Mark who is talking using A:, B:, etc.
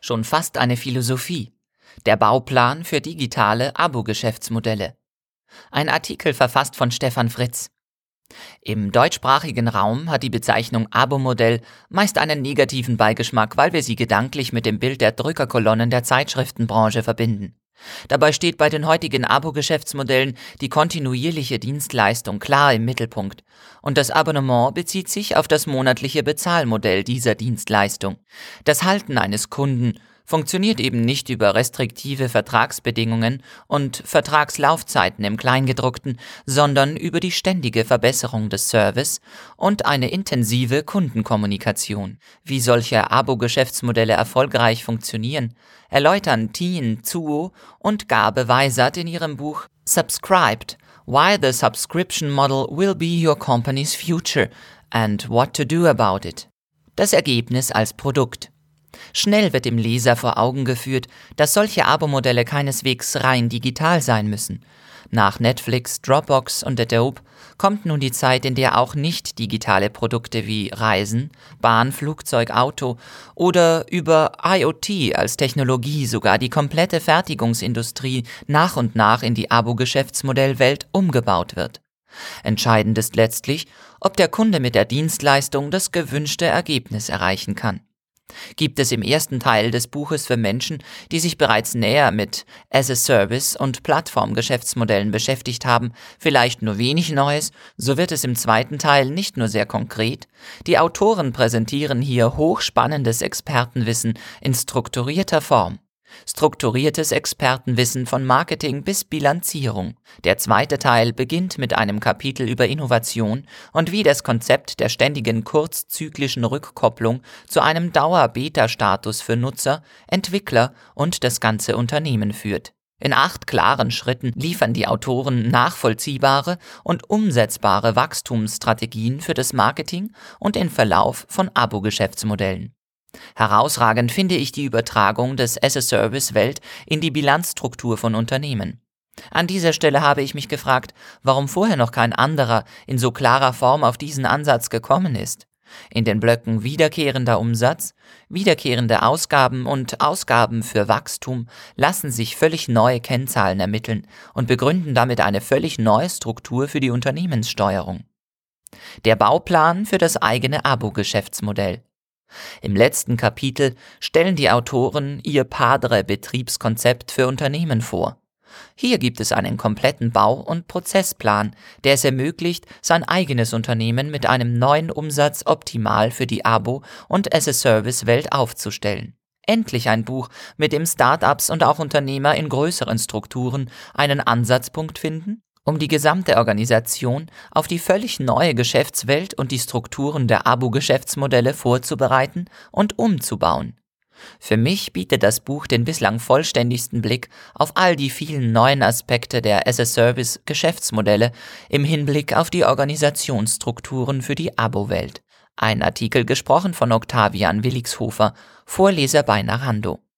A: Schon fast eine Philosophie. Der Bauplan für digitale Abo-Geschäftsmodelle. Ein Artikel verfasst von Stefan Fritz. Im deutschsprachigen Raum hat die Bezeichnung Abo-Modell meist einen negativen Beigeschmack, weil wir sie gedanklich mit dem Bild der Drückerkolonnen der Zeitschriftenbranche verbinden. Dabei steht bei den heutigen Abo-Geschäftsmodellen die kontinuierliche Dienstleistung klar im Mittelpunkt und das Abonnement bezieht sich auf das monatliche Bezahlmodell dieser Dienstleistung. Das Halten eines Kunden funktioniert eben nicht über restriktive Vertragsbedingungen und Vertragslaufzeiten im Kleingedruckten, sondern über die ständige Verbesserung des Service und eine intensive Kundenkommunikation. Wie solche Abo-Geschäftsmodelle erfolgreich funktionieren, erläutern Tien Zuo und Gabe Weisert in ihrem Buch Subscribed Why the Subscription Model Will Be Your Company's Future and What to Do About It. Das Ergebnis als Produkt. Schnell wird dem Leser vor Augen geführt, dass solche Abo-Modelle keineswegs rein digital sein müssen. Nach Netflix, Dropbox und Adobe kommt nun die Zeit, in der auch nicht digitale Produkte wie Reisen, Bahn, Flugzeug, Auto oder über IoT als Technologie sogar die komplette Fertigungsindustrie nach und nach in die Abo-Geschäftsmodellwelt umgebaut wird. Entscheidend ist letztlich, ob der Kunde mit der Dienstleistung das gewünschte Ergebnis erreichen kann gibt es im ersten Teil des Buches für Menschen, die sich bereits näher mit As-a-Service und Plattformgeschäftsmodellen beschäftigt haben, vielleicht nur wenig Neues, so wird es im zweiten Teil nicht nur sehr konkret, die Autoren präsentieren hier hochspannendes Expertenwissen in strukturierter Form. Strukturiertes Expertenwissen von Marketing bis Bilanzierung. Der zweite Teil beginnt mit einem Kapitel über Innovation und wie das Konzept der ständigen kurzzyklischen Rückkopplung zu einem Dauer-Beta-Status für Nutzer, Entwickler und das ganze Unternehmen führt. In acht klaren Schritten liefern die Autoren nachvollziehbare und umsetzbare Wachstumsstrategien für das Marketing und den Verlauf von Abo-Geschäftsmodellen. Herausragend finde ich die Übertragung des As-a-Service-Welt in die Bilanzstruktur von Unternehmen. An dieser Stelle habe ich mich gefragt, warum vorher noch kein anderer in so klarer Form auf diesen Ansatz gekommen ist. In den Blöcken wiederkehrender Umsatz, wiederkehrende Ausgaben und Ausgaben für Wachstum lassen sich völlig neue Kennzahlen ermitteln und begründen damit eine völlig neue Struktur für die Unternehmenssteuerung. Der Bauplan für das eigene Abo-Geschäftsmodell. Im letzten Kapitel stellen die Autoren ihr Padre-Betriebskonzept für Unternehmen vor. Hier gibt es einen kompletten Bau- und Prozessplan, der es ermöglicht, sein eigenes Unternehmen mit einem neuen Umsatz optimal für die Abo- und As-a-Service-Welt aufzustellen. Endlich ein Buch, mit dem Start-ups und auch Unternehmer in größeren Strukturen einen Ansatzpunkt finden um die gesamte Organisation auf die völlig neue Geschäftswelt und die Strukturen der Abo-Geschäftsmodelle vorzubereiten und umzubauen. Für mich bietet das Buch den bislang vollständigsten Blick auf all die vielen neuen Aspekte der as-a-Service-Geschäftsmodelle im Hinblick auf die Organisationsstrukturen für die Abo-Welt. Ein Artikel gesprochen von Octavian Willigshofer, Vorleser bei Narando.